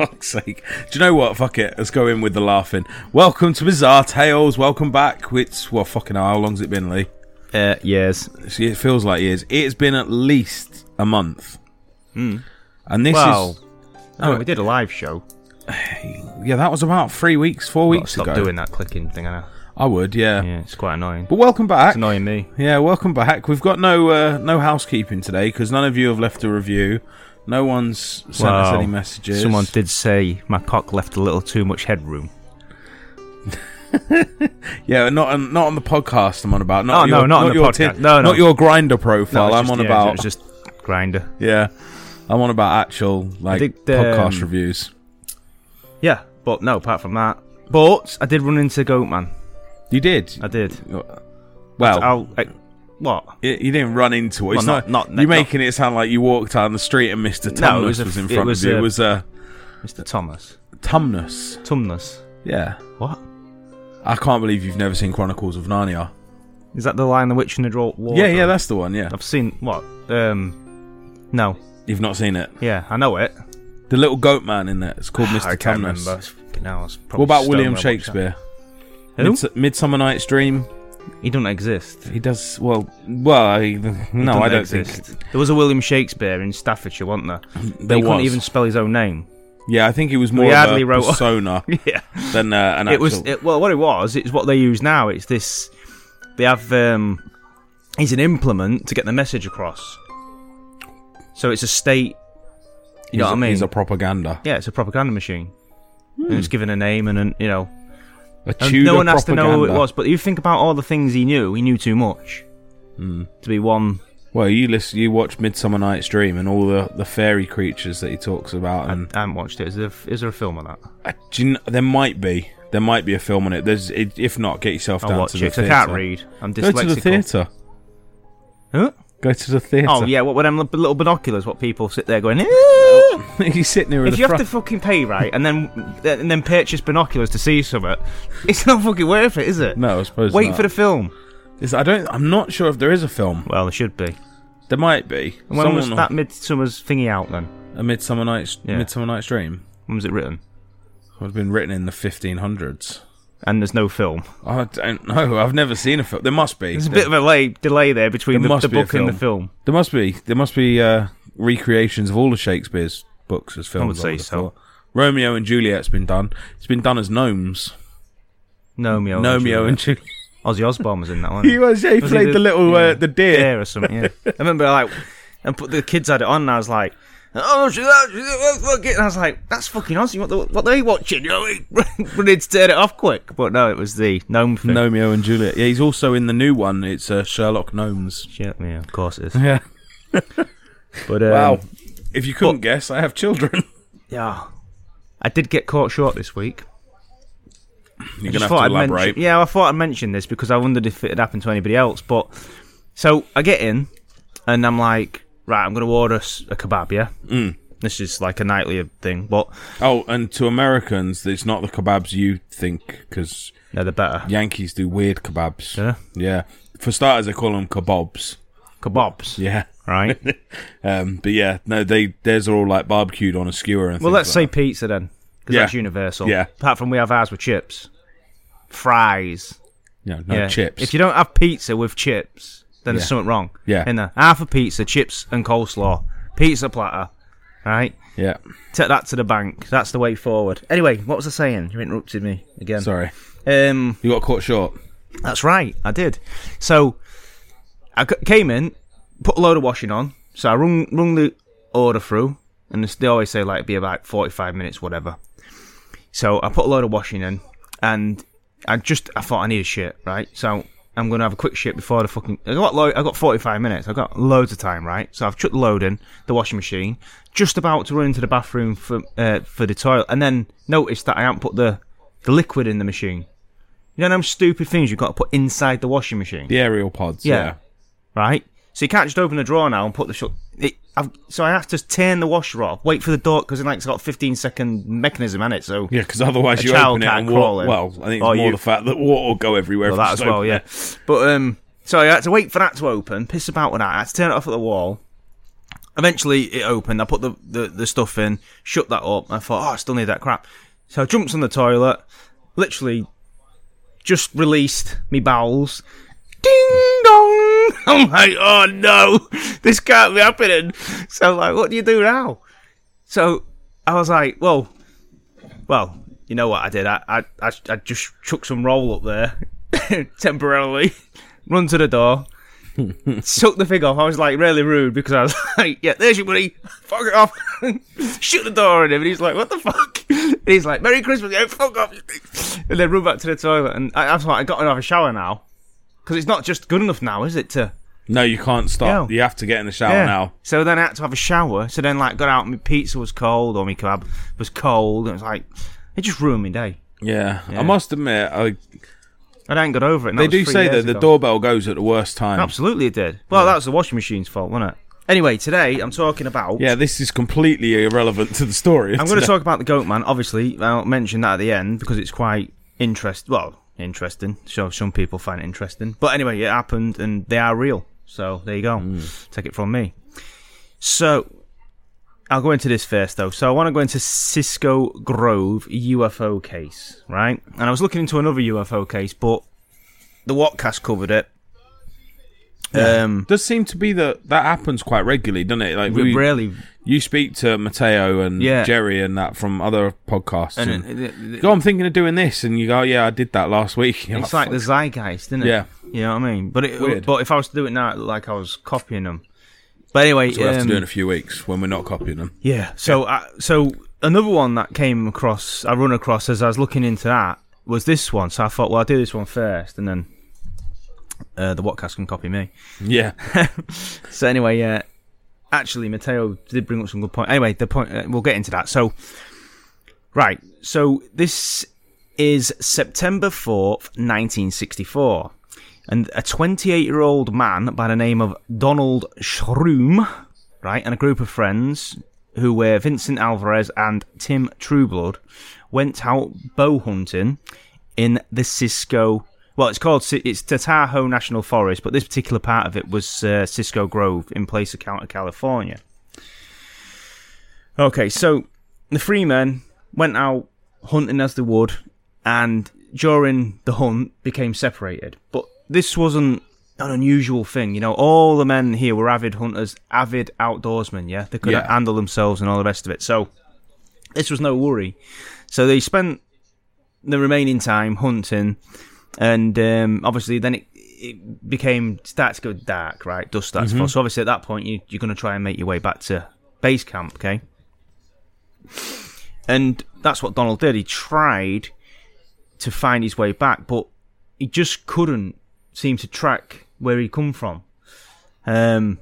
Fuck's sake. Do you know what? Fuck it. Let's go in with the laughing. Welcome to Bizarre Tales. Welcome back. It's, well, fucking hell, how long's it been, Lee? Uh, years. See, it feels like years. It's been at least a month. And this Well, is. oh, we did a live show. Yeah, that was about three weeks, four Gotta weeks stop ago. doing that clicking thing. I know. I would, yeah. Yeah, it's quite annoying. But welcome back. It's annoying me. Yeah, welcome back. We've got no uh, no housekeeping today because none of you have left a review. No one's sent us any messages. Someone did say my cock left a little too much headroom. Yeah, not on, not on the podcast. I'm on about. Not Oh, no, your, not on the your podcast. tin- No, no. not your Grindr profile. it's I'm just- on yeah, about. It was just Grindr. Yeah, I'm on about actual like think, podcast um, reviews. Yeah, but no. Apart from that, but I did run into Goatman. You did. I did. Well, I'll, I, what? you, you didn't run into it. It's Well, not. not- not- you're making it sound like you walked down the street and Mr. Tumnus No, was was, a- in front was of you. a- it was a Mr. Thomas. Tumnus. Tumnus. Yeah, What? I can't believe you've never seen Chronicles of Narnia. Is that the Lion, the Witch, and the Draw? Yeah, yeah, that's the one. Yeah, I've seen what? Um, no. you've not seen it. Yeah, I know it. The little goat man in there. It's called Mr. I can't Tumnus. remember. Fucking hell, I was What about William. Shakespeare? Mids- Midsummer Night's Dream. He doesn't exist. He does well. Well, I, no, I don't exist. think there was a William Shakespeare in Staffordshire, wasn't there? There he couldn't was. even spell his own name. Yeah, I think he was more of hardly a wrote- persona yeah, than uh, an it actual. was. It, well, what it was, it's what they use now. It's this. They have. um He's an implement to get the message across. So it's a state. You know what I mean? He's a propaganda. yeah, it's a propaganda machine. And it's given a name and, an, you know, and no one has to know who it was. But you think about all the things he knew. He knew too much Hmm. to be one. Well, you listen, you watch Midsummer Night's Dream and all the, the fairy creatures that he talks about, and I haven't watched it. Is there, is there a film on that? do you kn- there might be there might be a film on it. There's it, if not, get yourself I'll down to it the 'cause I theatre. can't read. I'm dyslexic. Go to the theatre. Huh? Go to the theatre. Oh yeah, what with them little binoculars? What people sit there going? "Eh." you sit near if you have to fucking pay right and then and then purchase binoculars to see something, it's not fucking worth it, is it? no, I suppose Wait not. for the film. Is- I don't. I'm not sure if there is a film. Well, there should be. There might be. And when was that Midsummer's thingy out then? A Midsummer Night's Yeah. Midsummer Night's Dream. When was it written? It have been written in the 1500s. And there's no film. I don't know. I've never seen a film. There must be. There's a bit of a delay, delay there between There the, the book and the film. film. There must be. There must be uh, recreations of all of Shakespeare's books as films. I would say so. thought. Romeo and Juliet's been done. It's been done as gnomes. Gnomeo. Romeo and Juliet. Ozzy Osbourne was in that one. He was. Yeah, he Was he played the, the- little yeah. uh, the deer. Deer or something. Yeah. I remember like, and put the kids had it on, and I was like, "Oh, that, fuck it." And I was like, "That's fucking Ozzy. What, the, what are they watching?" You know, we need to turn it off quick. But no, it was the gnome thing. Romeo and Juliet. Yeah, he's also in the new one. It's uh, Sherlock Gnomes. Shit, yeah, of course it is. Yeah. But um, Wow. If you couldn't guess, I have children. yeah, I did get caught short this week. You're gonna have to elaborate. mention- yeah, I thought I'd mention this because I wondered if it had happened to anybody else. But so I get in, and I'm like, right, I'm going to order a kebab. Yeah, mm. this is like a nightly thing, but Oh, and to Americans, it's not the kebabs you think because no, they're better. Yankees do weird kebabs. Yeah. Yeah. For starters, they call them kebabs. Kebabs, Yeah. Right? Um, but yeah, no, they theirs are all like barbecued on a skewer and well, let's say like pizza then, because Yeah. that's universal. Yeah. Apart from we have ours with chips, fries. that. no, no yeah. chips. If you don't have pizza with chips, then there's something wrong. Yeah. In there, half a pizza, chips and coleslaw, pizza platter. Right. yeah, Take that to the bank. That's the way forward. Anyway, what was I saying? You interrupted me again. sorry, Um, you got caught short. that's right. I did. So I came in, put a load of washing on. So I rung rung the order through, and they always say like it'd be about forty five minutes, whatever. So I put a load of washing in, and I just I thought I needed shit, right? So I'm going to have a quick shit before the fucking. I got lo- I got 45 minutes. I got loads of time, right? So I've chucked the load in the washing machine, just about to run into the bathroom for uh, for the toilet, and then noticed that I haven't put the the liquid in the machine. You know them stupid things you've got to put inside the washing machine, The Ariel pods. Yeah. Yeah. right? So you can't just open the drawer now and put the shut. It, I've, so I have to turn the washer off, wait for the door because like, it's got a 15 second mechanism in it. So Yeah, because otherwise you open it and crawl water. in. Well, I think it's more you- the fact that water will go everywhere. Well, that as well, yeah. there. But um, so I had to wait for that to open, piss about with that. I had to turn it off at the wall. Eventually, it opened. I put the, the, the stuff in, shut that up. I thought, oh, I still need that crap. So I jumped on the toilet, literally just released me bowels. Ding dong! I'm like, oh no, this can't be happening. So I'm like, what do you do now? So I was like, well, well, you know what I did? I I I, I just chucked some roll up there temporarily, run to the door, suck the thing off. I was like really rude because I was like, yeah, there's your money, fuck it off, shut the door on him, and he's like, what the fuck? And he's like, Merry Christmas, yeah, fuck off, and then run back to the toilet, and I, I was like, I got another shower now because it's not just good enough now, is it? To No, you can't stop. Yeah. You have to get in the shower now. so then I had to have a shower. So then, like, got out. My pizza was cold, or my kebab was cold. And it was like, it just ruined my day. Yeah. Yeah. I must admit, I, I ain't got over it. they do say that the doorbell goes at the worst time. Absolutely, it did. Well, that was the washing machine's fault, wasn't it? Anyway, today I'm talking about. Yeah, this is completely irrelevant to the story. I'm going to talk about the goat man. Obviously, I'll mention that at the end because it's quite interesting. Well, interesting. So some people find it interesting. But anyway, it happened, and they are real. So there you go. Hmm. Take it from me. So I'll go into this first, though. So I want to go into Cisco Grove UFO case, right? And I was looking into another UFO case, but the Whatcast covered it. Um, does seem to be that that happens quite regularly, doesn't it? Like we, really, you speak to Mateo and Yeah. Jerry and that from other podcasts. and And, it- it- go, I'm thinking of doing this, and you go, yeah, I did that last week. You're It's like the "Fuck." zeitgeist, isn't it? Yeah. You know what I mean? But it, but if I was to do it now, like I was copying them. But anyway, So we'll have to um, do it in a few weeks when we're not copying them. yeah. So uh, so another one that came across, I run across as I was looking into that was this one. So I thought, well, I'll do this one first, and then uh, the Whatcast can copy me. Yeah, So anyway, yeah. Actually, Mateo did bring up some good point. Anyway, the point uh, we'll get into that. So, right. So this is September fourth, nineteen sixty-four, and a twenty-eight-year-old man by the name of Donald Shrum, right, and a group of friends who were Vincent Alvarez and Tim Trueblood, went out bow hunting in the Cisco. Well, it's called it's the Tahoe National Forest, but this particular part of it was uh, Cisco Grove in Placer County, California. Okay, so the three men went out hunting as they would, and during the hunt became separated. But this wasn't an unusual thing, you know. All the men here were avid hunters, avid outdoorsmen. Yeah, they could Yeah. handle themselves and all the rest of it. So this was no worry. So they spent the remaining time hunting, and um, obviously then it, it became started to go dark. Right, Dust starts to fall. So obviously at that point you, you're going to try and make your way back to base camp. Okay, and that's what Donald did. He tried to find his way back, but he just couldn't seem to track where he come from. Um,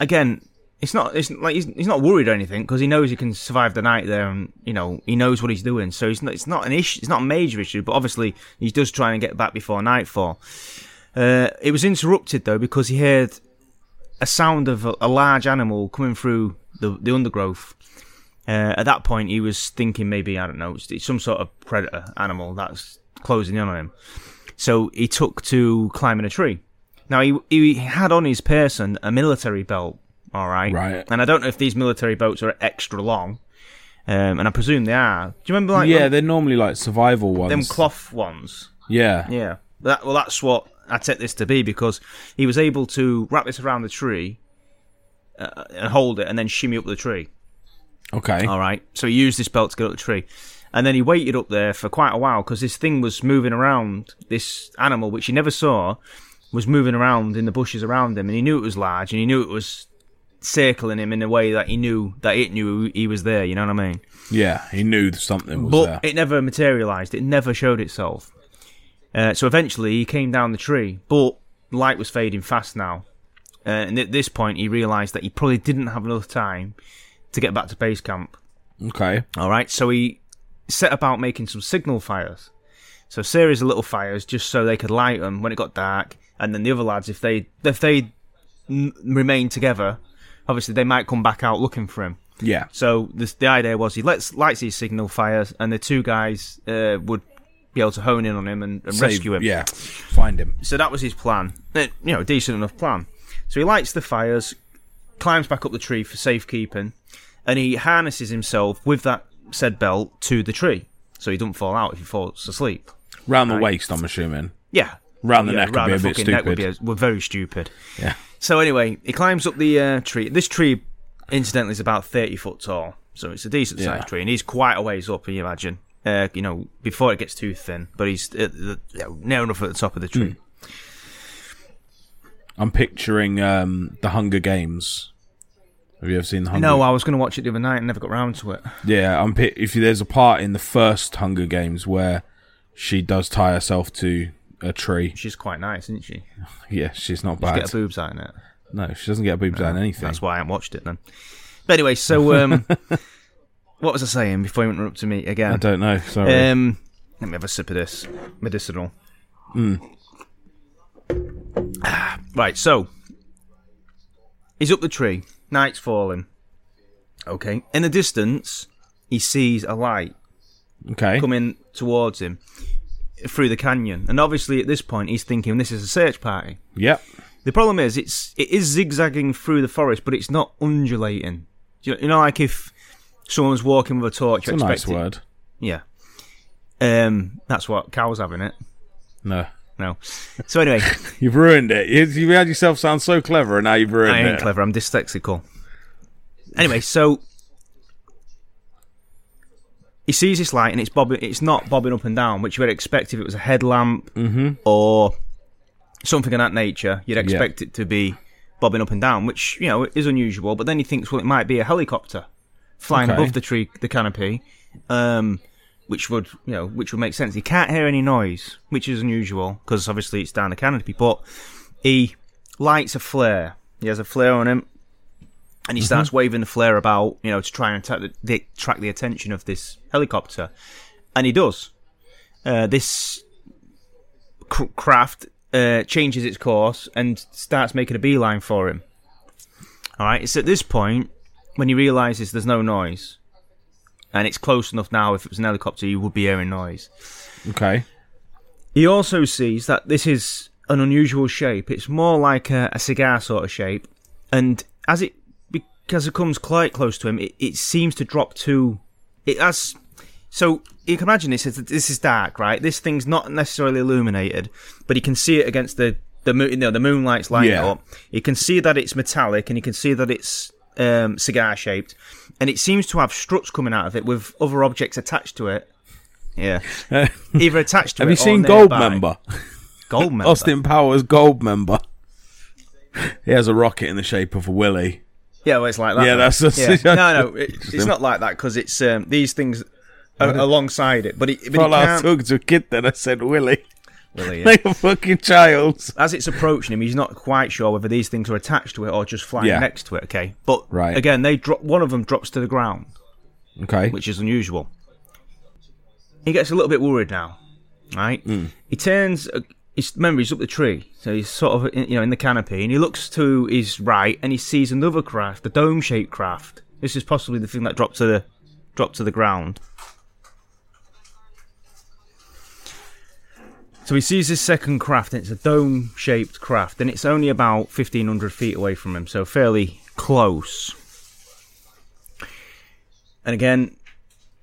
again, it's not it's like he's, he's not worried or anything because he knows he can survive the night there, and you know he knows what he's doing. So it's not, it's not an issue. It's not a major issue, but obviously he does try and get back before nightfall. Uh, it was interrupted though because he heard a sound of a, a large animal coming through the the undergrowth. Uh, at that point, he was thinking maybe I don't know, it's, it's some sort of predator animal that's closing in on him. So he took to climbing a tree. Now he he had on his person a military belt, all right, Right. And I don't know if these military boats are extra long, um, and I presume they are. Do you remember like yeah, them, they're normally like survival ones. them cloth ones? yeah, Yeah. That, well, that's what I take this to be because he was able to wrap this around the tree uh, and hold it, and then shimmy up the tree. okay, All right. So he used this belt to get up the tree. And then he waited up there for quite a while because this thing was moving around. This animal, which he never saw, was moving around in the bushes around him. And he knew it was large and he knew it was circling him in a way that he knew that it knew he was there. You know what I mean? yeah. He knew something was But there. it never materialized. It never showed itself. Uh, so eventually he came down the tree, but light was fading fast now. Uh, and at this point, he realised that he probably didn't have enough time to get back to base camp. Okay. All right, so he set about making some signal fires. So a series of little fires just so they could light them when it got dark, and then the other lads, if they if they n- remain together, obviously they might come back out looking for him. Yeah. So this, the idea was he lets lights these signal fires, and the two guys uh, would be able to hone in on him and, and Save- rescue him. Yeah. Find him. So that was his plan. Uh, You know, decent enough plan. So he lights the fires, climbs back up the tree for safekeeping, and he harnesses himself with that said belt to the tree, so he doesn't fall out if he falls asleep. Round the Right. waist, I'm assuming. Yeah. Round the Yeah, neck would round be a bit fucking neck would stupid. be a- we're very stupid. Yeah. So anyway, he climbs up the uh, tree. This tree, incidentally, is about thirty foot tall, so it's a decent sized Yeah. tree, and he's quite a ways up. You imagine, uh, you know, before it gets too thin, but he's uh, the, near enough at the top of the tree. I'm picturing um, the Hunger Games. Have you ever seen the Hunger? Games? No, I was going to watch it the other night and never got round to it. Yeah, I'm. Pi- if there's a part in the first Hunger Games where she does tie herself to a tree. She's quite nice, isn't she? Yeah, she's not She bad. get her boobs out in it. no, she doesn't get boobs out in anything. That's why I haven't watched it then. But anyway, so um, what was I saying before you interrupted me again? I don't know. Sorry. Um, let me have a sip of this medicinal. Ah, right, so he's up the tree. Night's falling. Okay, in the distance, he sees a light okay. coming towards him through the canyon, and obviously at this point he's thinking this is a search party. Yep. The problem is, it's it is zigzagging through the forest, but it's not undulating. You you know, like if someone's walking with a torch, It's a nice word. Yeah, um, that's what cows have in it. No. No. So anyway, You've ruined it. You, you had yourself sound so clever, and now you've ruined it. I ain't it. clever. I'm dyslexical. Anyway, so he sees this light and it's bobbing. It's not bobbing up and down, which you would expect if it was a headlamp Mm-hmm. or something of that nature. You'd expect it to be bobbing up and down, which you know is unusual. But then he thinks, well, it might be a helicopter flying Okay. above the tree, the canopy, um, which would you know which would make sense. He can't hear any noise, which is unusual because obviously it's down the canopy. But he lights a flare. He has a flare on him, and he starts waving the flare about, you know, to try and attack the, the, track the attention of this helicopter, and he does. Uh, this cr- craft uh, changes its course and starts making a beeline for him. All right, it's at this point when he realizes there's no noise, and it's close enough now. If it was an helicopter, you would be hearing noise. Okay. He also sees that this is an unusual shape. It's more like a, a cigar sort of shape, and as it because it comes quite close to him, it, it seems to drop to it has. So you can imagine this. is- This is dark, right? This thing's not necessarily illuminated, but you can see it against the the moon. You know, the moonlight's lighting Yeah. up. You can see that it's metallic, and you can see that it's um, cigar shaped, and it seems to have struts coming out of it with other objects attached to it. Yeah, either attached to Have you seen Gold nearby. Member? Gold member. Austin Powers Goldmember. He has a rocket in the shape of a willy. Yeah, well, it's like that. Yeah, then. that's- that's- Yeah. no, no, it, it's not like that because it's um, these things are alongside it. But it, but it I talking to a kid then I said willy. Really, yeah. Like a fucking child. As it's approaching him, he's not quite sure whether these things are attached to it or just flying Yeah. next to it. Okay, but Right. again, they drop. One of them drops to the ground, Okay. which is unusual. He gets a little bit worried now. Right, he turns. He's, remember, up the tree, so he's sort of in- you know in the canopy, and he looks to his right, and he sees another craft, a dome-shaped craft. This is possibly the thing that dropped to the dropped to the ground. So he sees this second craft, and it's a dome shaped craft, and it's only about 1500 feet away from him, so fairly close. And again,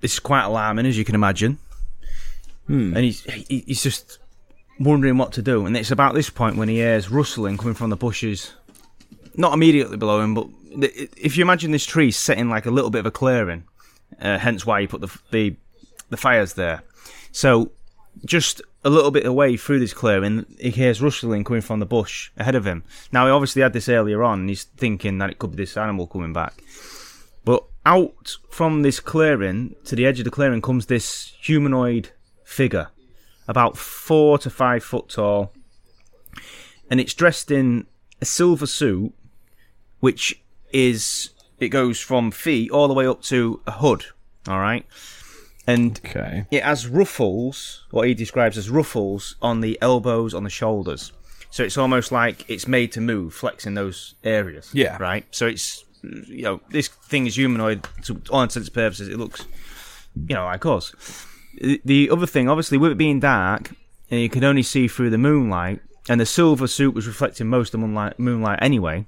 this is quite alarming, as you can imagine. Hmm. And he's, he, he's just wondering what to do. And it's about this point when he hears rustling coming from the bushes, not immediately below him, but if you imagine this tree set in like a little bit of a clearing, uh, hence why he put the, the, the fires there. So just a little bit away through this clearing, he hears rustling coming from the bush ahead of him. Now, he obviously had this earlier on, and he's thinking that it could be this animal coming back. But out from this clearing to the edge of the clearing comes this humanoid figure. About four to five foot tall, and it's dressed in a silver suit, which is it goes from feet all the way up to a hood. All right, and Okay. it has ruffles, what he describes as ruffles on the elbows, on the shoulders. So it's almost like it's made to move, flexing those areas. Yeah. Right. So it's you know this thing is humanoid to all intents and purposes. It looks you know like us. The- The other thing, obviously, with it being dark, and you could only see through the moonlight, and the silver suit was reflecting most of the moonlight, moonlight anyway.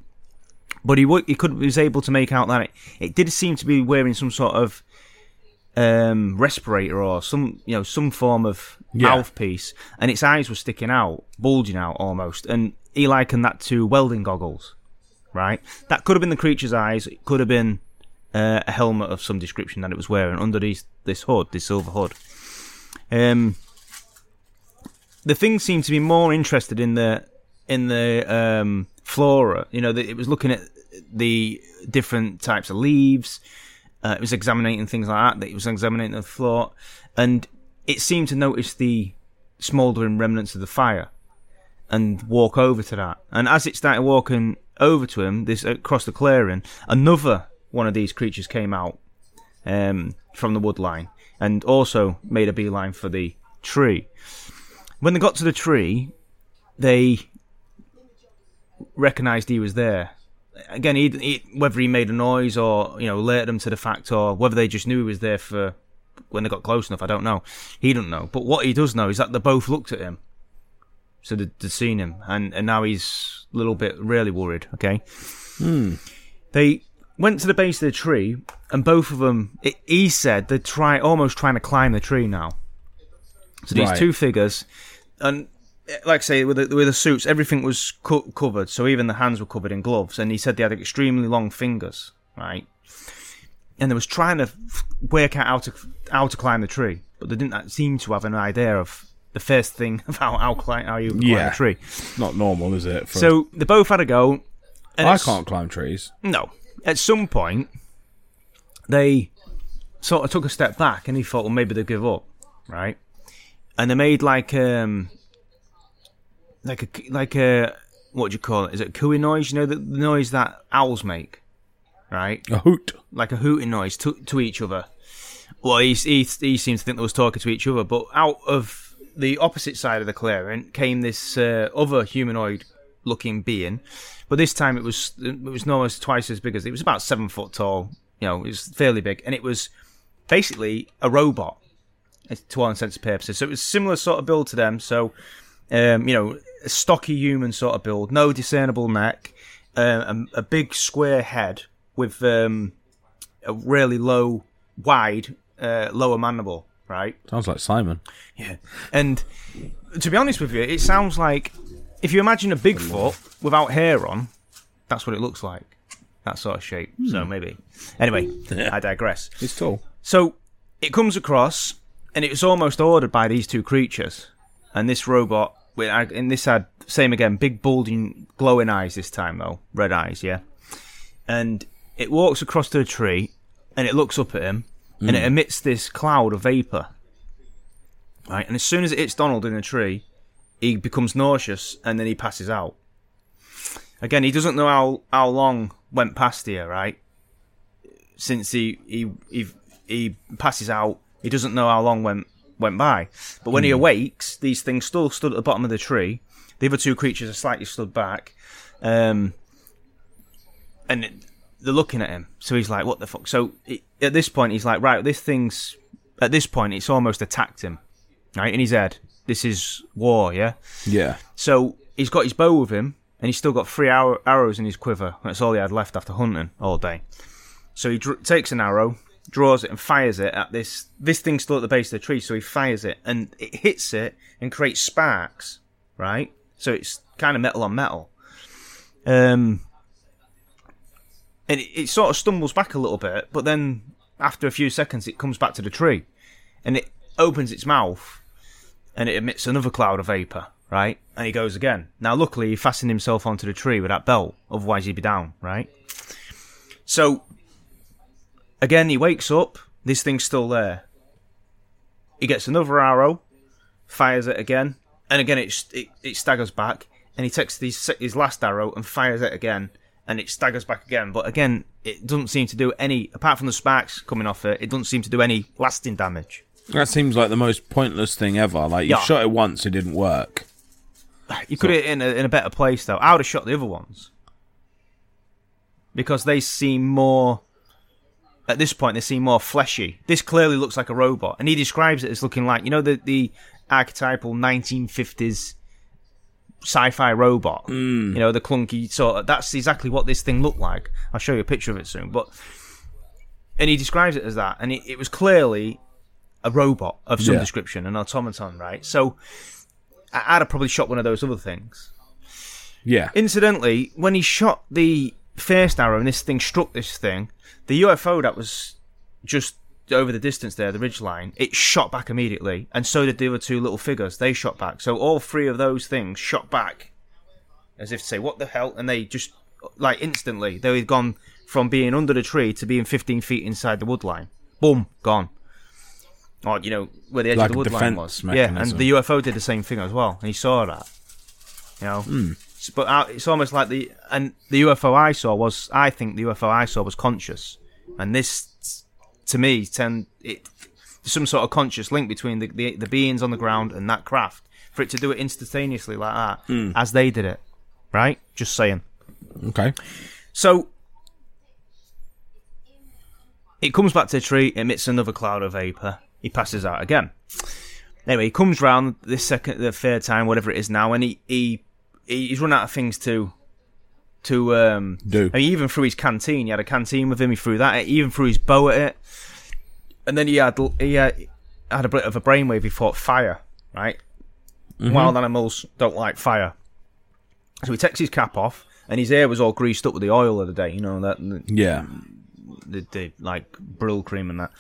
But he wa- he could was able to make out that it, it did seem to be wearing some sort of um, respirator or some you know some form of Yeah. mouthpiece, and its eyes were sticking out, bulging out almost. And he likened that to welding goggles, right? That could have been the creature's eyes. It could have been uh, a helmet of some description that it was wearing underneath this hood, this silver hood. Um, the thing seemed to be more interested in the in the um, flora. You know, that it was looking at the different types of leaves. Uh, it was examining things like that. That it was examining the floor, and it seemed to notice the smouldering remnants of the fire and walk over to that. And as it started walking over to him, this across the clearing, another one of these creatures came out um, from the wood line and also made a beeline for the tree. When they got to the tree, they recognised he was there. Again, he, he, whether he made a noise or you know alerted them to the fact, or whether they just knew he was there for when they got close enough, I don't know. He don't know. But what he does know is that they both looked at him, so they, they'd seen him, and and now he's a little bit really worried. Okay. They went to the base of the tree, and both of them. It, he said they're try almost trying to climb the tree now. So these Right. two figures, and eh, like I say, with the, with the suits, everything was co- covered. So even the hands were covered in gloves, and he said they had extremely long fingers, right? And they was trying to work out how to how to climb the tree, but they didn't seem to have an idea of the first thing about how climb how you climb Yeah. a tree. Not normal, is it? For- So they both had a go. I can't climb trees. no. At some point, they sort of took a step back, and he thought, well, maybe they'll give up, right? And they made like um, like a like a what do you call it? Is it a cooing noise? You know the, the noise that owls make, right? A hoot. Like a hooting noise to to each other. Well, he he he seemed to think they was talking to each other, but out of the opposite side of the clearing came this uh, other humanoid-looking being, but this time it was it was almost twice as big as it was about seven foot tall. You know, it was fairly big, and it was basically a robot to all intents and purposes. So it was similar sort of build to them. So, um, you know, a stocky human sort of build, no discernible neck, uh, a, a big square head with um, a really low, wide uh, lower mandible, right? Sounds like Simon. Yeah. And to be honest with you, it sounds like if you imagine a Bigfoot without hair on, that's what it looks like. That sort of shape. So maybe. Anyway, I digress. It's tall. So it comes across, and it was almost ordered by these two creatures. And this robot, with- uh, and this had same again, big bulging, glowing eyes this time though, red eyes, yeah. And it walks across to the tree, and it looks up at him, and it emits this cloud of vapor. Right, and as soon as it hits Donald in the tree, he becomes nauseous, and then he passes out. Again, he doesn't know how how long went past here, right? Since he he he, he passes out, he doesn't know how long went went by. But when he awakes, these things still stood at the bottom of the tree. The other two creatures are slightly stood back, um, and it- they're looking at him. So he's like, "What the fuck?" So it, at this point, he's like, "Right, this thing's." At this point, it's almost attacked him, right in his head. This is war, yeah. Yeah. So he's got his bow with him, and he's still got three arrow- arrows in his quiver. That's all he had left after hunting all day. So he dr- takes an arrow, draws it, and fires it at this. This thing's still at the base of the tree, so he fires it, and it hits it and creates sparks. Right, so it's kind of metal on metal. Um, and it, it sort of stumbles back a little bit, but then after a few seconds, it comes back to the tree, and it opens its mouth and it emits another cloud of vapor, right? And he goes again. Now, luckily, he fastened himself onto the tree with that belt, otherwise, he'd be down, right? So, again, he wakes up. This thing's still there. He gets another arrow, fires it again, and again it it, it staggers back, and he takes his his last arrow and fires it again, and it staggers back again. But again, it doesn't seem to do any apart from the sparks coming off it. It doesn't seem to do any lasting damage. That seems like the most pointless thing ever. Like you Yeah. shot it once, it didn't work. You could have in a, in a better place though. I would have shot the other ones because they seem more. At this point, they seem more fleshy. This clearly looks like a robot, and he describes it as looking like you know the the archetypal 1950s sci-fi robot. Mm. You know the clunky sort. Of, that's exactly what this thing looked like. I'll show you a picture of it soon. But and he describes it as that, and it, it was clearly a robot of some Yeah. description, an automaton, right? So I'd have probably shot one of those other things. Yeah. Incidentally, when he shot the first arrow and this thing struck this thing, the UFO that was just over the distance there, the ridge line, it shot back immediately, and so did the other two little figures. They shot back. So all three of those things shot back, as if to say, "What the hell?" And they just like instantly they had gone from being under the tree to being 15 feet inside the wood line. Boom, gone. Or you know where the edge Like of the a wood line defense was. Yeah, and the UFO did the same thing as well, and he saw that. You know, S- but uh, it's almost like the and the UFO I saw was I think the UFO I saw was conscious, and this to me tend it there's some sort of conscious link between the, the the beings on the ground and that craft for it to do it instantaneously like that as they did it, right? Just saying. Okay. So it comes back to the tree, emits another cloud of vapor. He passes out again. Anyway, he comes round this second, the third time, whatever it is now, and he he he's run out of things to to um Do. I mean, even through his canteen, he had a canteen with him. He threw that. At even threw his bow at it, and then he had he had, had a bit of a brainwave. He thought fire, right? Wild animals don't like fire, so he takes his cap off, and his hair was all greased up with the oil of the day. You know that Yeah. the, the like Brylcreem and that.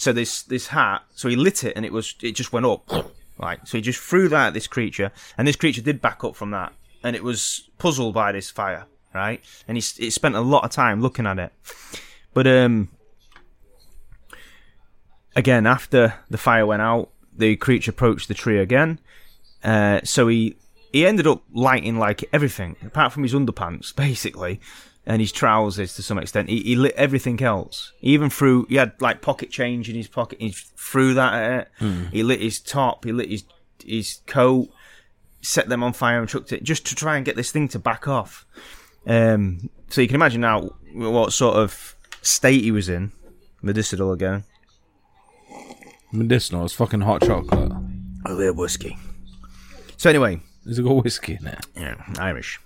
So this this hat, so he lit it and it was it just went up, right? So he just threw that at this creature, and this creature did back up from that, and it was puzzled by this fire, right? And he it spent a lot of time looking at it, but um, again after the fire went out, the creature approached the tree again. Uh, so he he ended up lighting like everything apart from his underpants, basically, and his trousers to some extent. He, he lit everything else. He even threw. He had like pocket change in his pocket. He threw that at it. He lit his top. He lit his his coat. Set them on fire and chucked it just to try and get this thing to back off. Um, so you can imagine now what sort of state he was in. Medicinal again. Medicinal. It's fucking hot chocolate. A little whiskey. So anyway, There's a got whiskey in it. Yeah, Irish.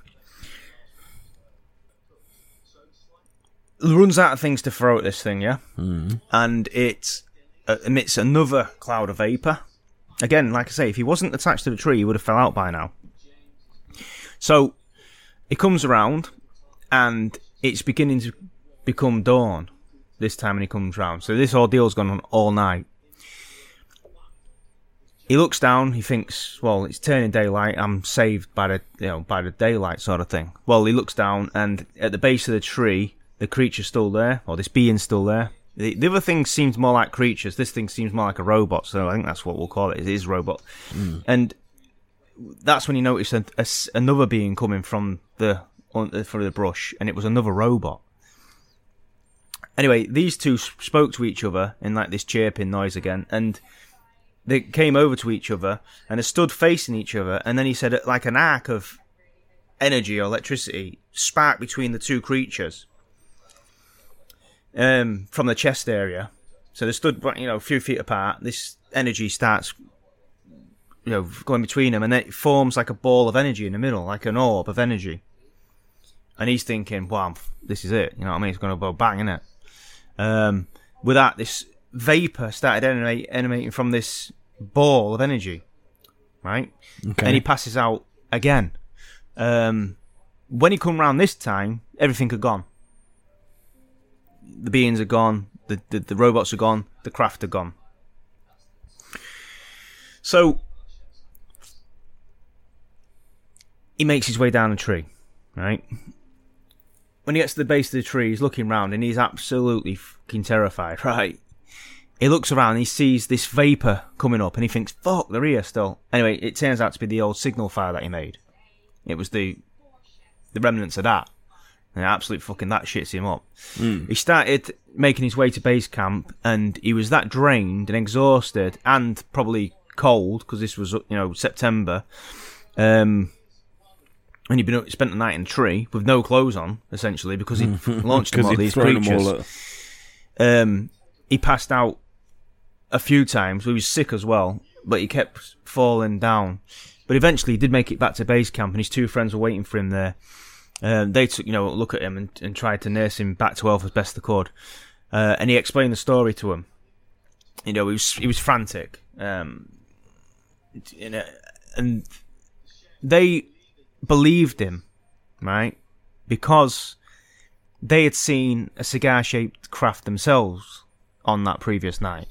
Runs out of things to throw at this thing, yeah? Mm. And it uh, emits another cloud of vapor. Again, like I say, if he wasn't attached to the tree, he would have fell out by now. So, it comes around, and it's beginning to become dawn this time when he comes round. So this ordeal's gone on all night. He looks down. He thinks, "Well, it's turning daylight. I'm saved by the you know by the daylight sort of thing." Well, he looks down, and at the base of the tree, the creature's still there, or this being's still there. The, the other thing seems more like creatures. This thing seems more like a robot. So I think that's what we'll call it. It is robot, hmm. and that's when he noticed a, a another being coming from the on, from the brush, and it was another robot. Anyway, these two spoke to each other in like this chirping noise again, and they came over to each other and they stood facing each other. And then he said, like an arc of energy or electricity sparked between the two creatures um, from the chest area. So they stood, you know, a few feet apart. This energy starts, you know, going between them, and then it forms like a ball of energy in the middle, like an orb of energy. And he's thinking, "Wow, this is it." You know what I mean? It's going to go bang, innit? Um, with that, this vapor started emanate, emanating from this ball of energy, right? Okay. And he passes out again. Um, when he come round this time, everything had gone. The beings are gone. The, the the robots are gone. The craft are gone. So he makes his way down a tree, right? When he gets to the base of the tree, he's looking round and he's absolutely fucking terrified, right? he looks around he sees this vapor coming up and he thinks, fuck, they're here still. Anyway, it turns out to be the old signal fire that he made. It was the the remnants of that. And absolutely fucking that shits him up. He started making his way to base camp and he was that drained and exhausted and probably cold because this was, you know, September. Um, and he'd been spent the night in a tree with no clothes on, essentially, because he launched them all these creatures all um, he passed out a few times. He was sick as well, but he kept falling down. But eventually, he did make it back to base camp, and his two friends were waiting for him there. Um, they took, you know, look at him and, and tried to nurse him back to health as best they could. Uh, and he explained the story to him. You know, he was he was frantic. Um, you know, and they believed him, right? Because they had seen a cigar-shaped craft themselves on that previous night,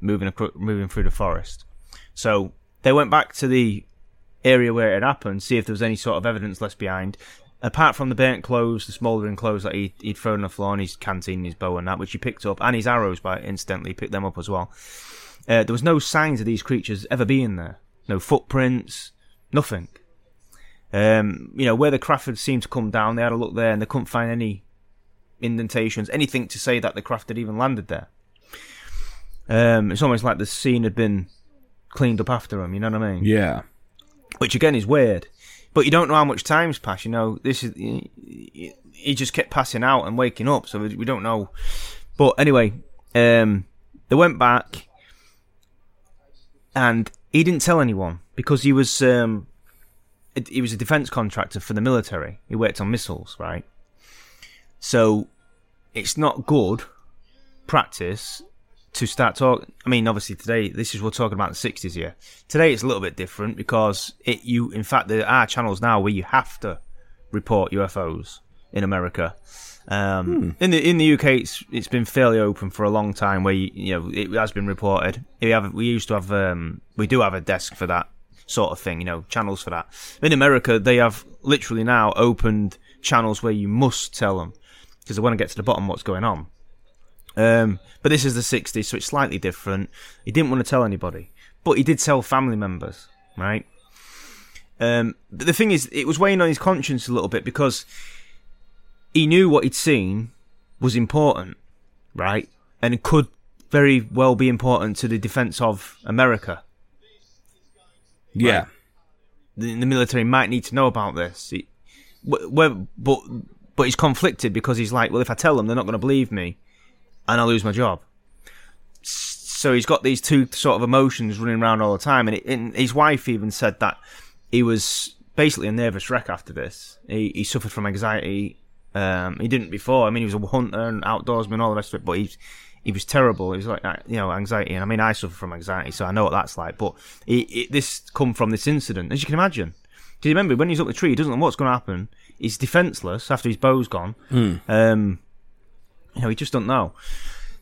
moving moving through the forest. So they went back to the area where it had happened, see if there was any sort of evidence left behind. Apart from the burnt clothes, the smouldering clothes that he, he'd thrown on the floor, and his canteen, his bow, and that, which he picked up, and his arrows, by he picked them up as well. Uh, there was no signs of these creatures ever being there. No footprints, nothing. Um, you know, where the craft had seemed to come down, they had a look there and they couldn't find any indentations, anything to say that the craft had even landed there. Um, it's almost like the scene had been cleaned up after them, you know what I mean? Yeah. Which again is weird. But you don't know how much time's passed, you know, this is, he just kept passing out and waking up, so we don't know. But anyway, um, they went back and he didn't tell anyone because he was, um, he was a defense contractor for the military. He worked on missiles, right? So it's not good practice to start talking. I mean, obviously today this is we're talking about the sixties here. Today it's a little bit different because it you in fact there are channels now where you have to report UFOs in America. Um, In the in the UK, it's it's been fairly open for a long time. Where you, you know it has been reported. We have we used to have um, we do have a desk for that sort of thing. You know channels for that. In America, they have literally now opened channels where you must tell them because they want to get to the bottom what's going on. Um, but this is the 60s, so it's slightly different. He didn't want to tell anybody, but he did tell family members, right? Um, but the thing is, it was weighing on his conscience a little bit because he knew what he'd seen was important, right? And it could very well be important to the defense of America. Yeah. The, the military might need to know about this. He, wh- wh- but but he's conflicted because he's like, well, if I tell them, they're not going to believe me, and I'll lose my job. So he's got these two sort of emotions running around all the time, and, it, and his wife even said that he was basically a nervous wreck after this. He he suffered from anxiety. Um, he didn't before. I mean, he was a hunter and outdoorsman, all the rest of it, but he's he was terrible. He was like, uh, you know, anxiety. And I mean, I suffer from anxiety, so I know what that's like. But he, he, this come from this incident, as you can imagine. Do you remember when he's up the tree? He doesn't know what's going to happen. He's defenseless after his bow's gone. Um, you know, he just don't know.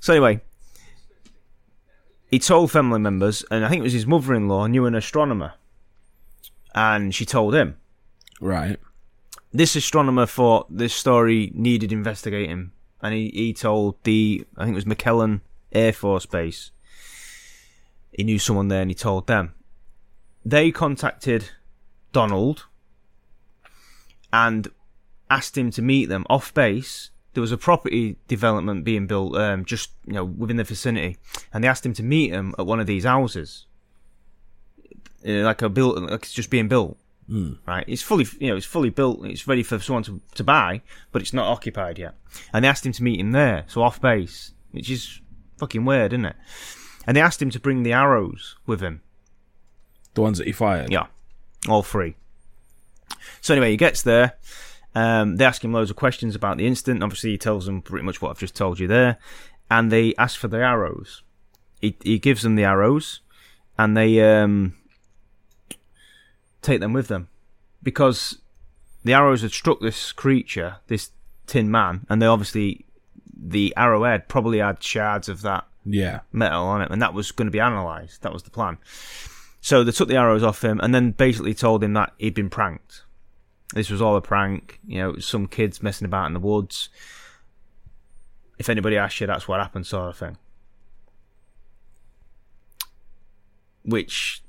So anyway, he told family members, and I think it was his mother-in-law knew an astronomer, and she told him. Right. This astronomer thought this story needed investigating, and he, he told the I think it was McClellan Air Force Base. He knew someone there, and he told them. They contacted Donald and asked him to meet them off base. There was a property development being built um, just you know within the vicinity, and they asked him to meet him at one of these houses, uh, like a built, like it's just being built. Right, it's fully, you know, it's fully built. It's ready for someone to, to buy, but it's not occupied yet. And they asked him to meet him there, so off base, which is fucking weird, isn't it? And they asked him to bring the arrows with him. The ones that he fired. Yeah, all three. So anyway, he gets there. Um, they ask him loads of questions about the incident. Obviously, he tells them pretty much what I've just told you there, and they ask for the arrows. He he gives them the arrows, and they um, take them with them because the arrows had struck this creature, this tin man, and they obviously the arrowhead probably had shards of that Yeah. metal on it, and that was going to be analysed. That was the plan. So they took the arrows off him, and then basically told him that he'd been pranked. This was all a prank. You know, some kids messing about in the woods. If anybody asks you, that's what happened, sort of thing. which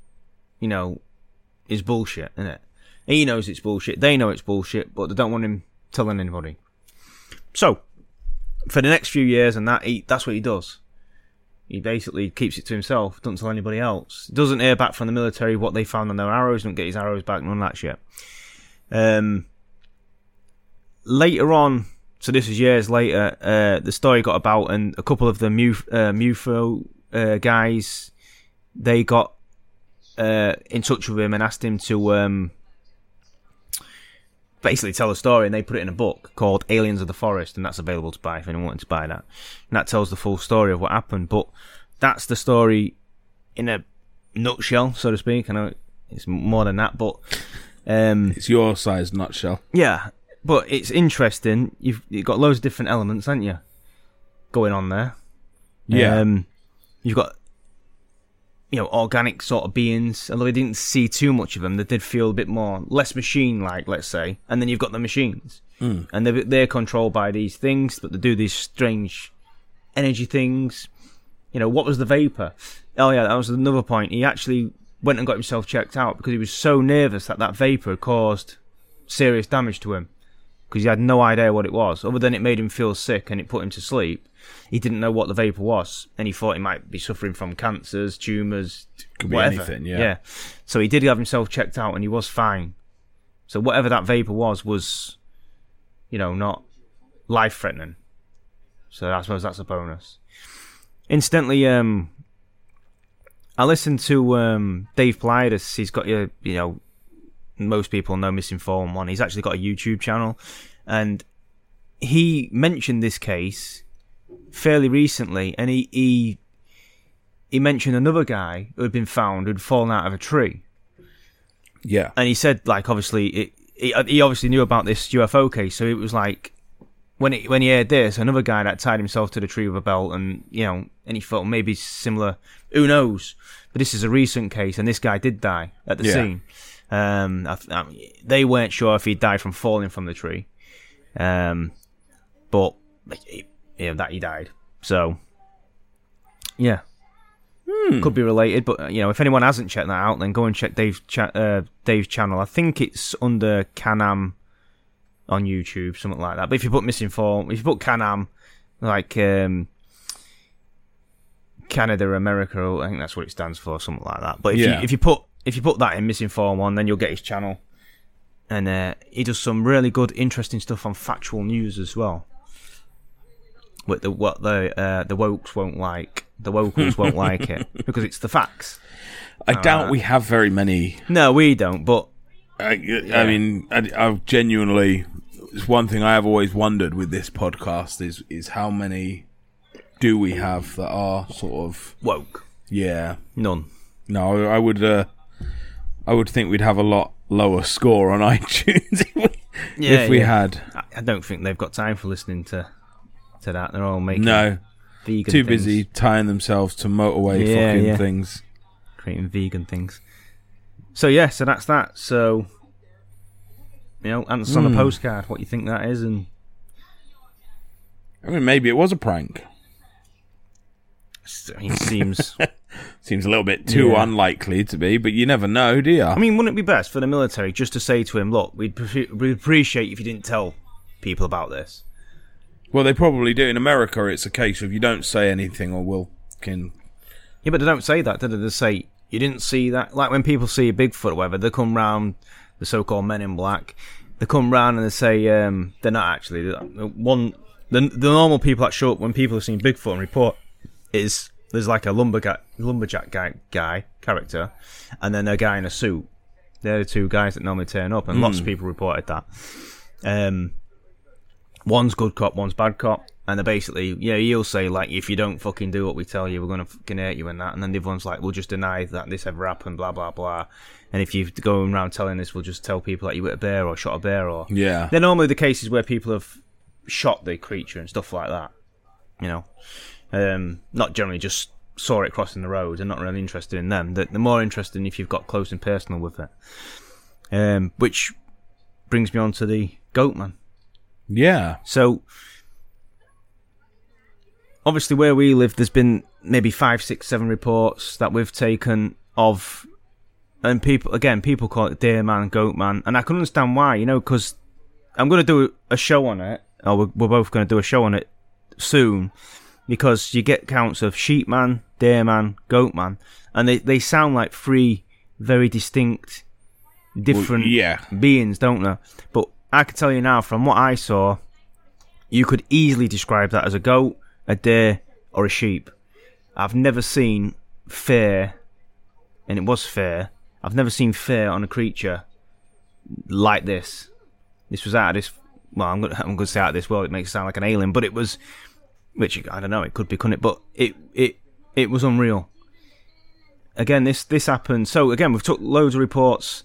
you know is bullshit, isn't it? He knows it's bullshit. They know it's bullshit, but they don't want him telling anybody. So, for the next few years, and that he, that's what he does. He basically keeps it to himself, doesn't tell anybody else. Doesn't hear back from the military what they found on their arrows, don't get his arrows back, none of that shit. Um, later on, so this is years later, uh, the story got about, and a couple of the Muf- uh, MUFO uh, guys, they got uh, in touch with him and asked him to um, basically tell a story, and they put it in a book called Aliens of the Forest, and that's available to buy if anyone wanted to buy that. And that tells the full story of what happened. But that's the story in a nutshell, so to speak. I know it's more than that, but um, It's your size nutshell. yeah, but it's interesting. You've you've got loads of different elements, haven't you? Going on there. Yeah. Um, you've got you know organic sort of beings. Although we didn't see too much of them, they did feel a bit more less machine-like, let's say. And then you've got the machines, mm. and they're they're controlled by these things, but they do these strange energy things. You know, what was the vapor? Oh yeah, that was another point. He actually went and got himself checked out because he was so nervous that that vapor caused serious damage to him because he had no idea what it was, other than it made him feel sick and it put him to sleep. He didn't know what the vapor was, and he thought he might be suffering from cancers, tumors, Could be whatever. anything, yeah. So he did have himself checked out, and he was fine. So whatever that vapor was was, you know, not life threatening. So I suppose that's a bonus. Incidentally, um, I listened to um, Dave Pliadis. He's got your, you know, most people know Misinformed One. He's actually got a YouTube channel, and he mentioned this case fairly recently, and he he, he mentioned another guy who had been found who'd fallen out of a tree, Yeah. and he said like obviously it, he, he obviously knew about this UFO case, so it was like when it, when he heard this, another guy that tied himself to the tree with a belt, and you know, and he thought maybe similar. Who knows? But this is a recent case, and this guy did die at the Yeah. scene. Um, I, I, they weren't sure if he died from falling from the tree, um, but he- yeah, that he died. So, yeah, could be related. But you know, if anyone hasn't checked that out, then go and check cha- uh, Dave's channel. I think it's under Canam on YouTube, something like that. But if you put misinformed, if you put Canam, like um, Canada America, I think that's what it stands for, something like that. But if Yeah. you if you put if you put that in misinformed one, then you'll get his channel, and uh, he does some really good, interesting stuff on factual news as well. What the what the uh, the wokes won't like, the wokals won't like it because it's the facts. I doubt we have very many. No, we don't. But I, I mean, I, I genuinely. It's one thing I have always wondered with this podcast is is how many do we have that are sort of woke, yeah. none. No, I would. Uh, I would think we'd have a lot lower score on iTunes if we, Yeah, if we yeah. had. I, don't think they've got time for listening to to that. They're all making No, vegan too things, busy tying themselves to motorway Yeah, fucking things. creating vegan things. So yeah, so that's that. So you know, answer Hmm. on a postcard what you think that is, and I mean, maybe it was a prank. It seems. Seems a little bit too Yeah. unlikely to be, but you never know, do you? I mean, wouldn't it be best for the military just to say to him, "Look, we'd, pre- we'd appreciate if you didn't tell people about this." well, they probably do. In America, it's a case of you don't say anything or we'll can. Yeah, but they don't say that, do they? They say you didn't see that. Like when people see a Bigfoot or whatever, they come round the so-called Men in Black. They come round and they say um, they're not actually the one. The, the normal people that show up when people have seen Bigfoot and report is there's like a lumberjack lumberjack guy guy character, and then a guy in a suit. They're the two guys that normally turn up, and lots of people reported that. Um, one's good cop, one's bad cop, and they're basically, yeah, he'll say like, if you don't fucking do what we tell you, we're gonna fucking hurt you and that, and then the other one's like, we'll just deny that this ever happened, blah blah blah, and if you go around telling this, we'll just tell people that you hit a bear or shot a bear or Yeah. they're normally the cases where people have shot the creature and stuff like that, you know, um, not generally just saw it crossing the road. They're not really interested in them. They're, they're more interesting if you've got close and personal with it. Um, which brings me on to the goat man. Yeah. So, obviously, where we live, there's been maybe five, six, seven reports that we've taken of, and people again, people call it deer man, goat man, and I can understand why. You know, because I'm going to do a show on it, or we're, we're both going to do a show on it soon, because you get counts of sheep man, deer man, goat man, and they they sound like three very distinct, different Well, yeah. beings, don't they? But I can tell you now, from what I saw, you could easily describe that as a goat, a deer, or a sheep. I've never seen fear, and it was fear. I've never seen fear on a creature like this. This was out of this. Well, I'm gonna I'm gonna say out of this world. It makes it sound like an alien, but it was, which I don't know. It could be, couldn't it? But it it it was unreal. Again, this this happened. So again, we've took loads of reports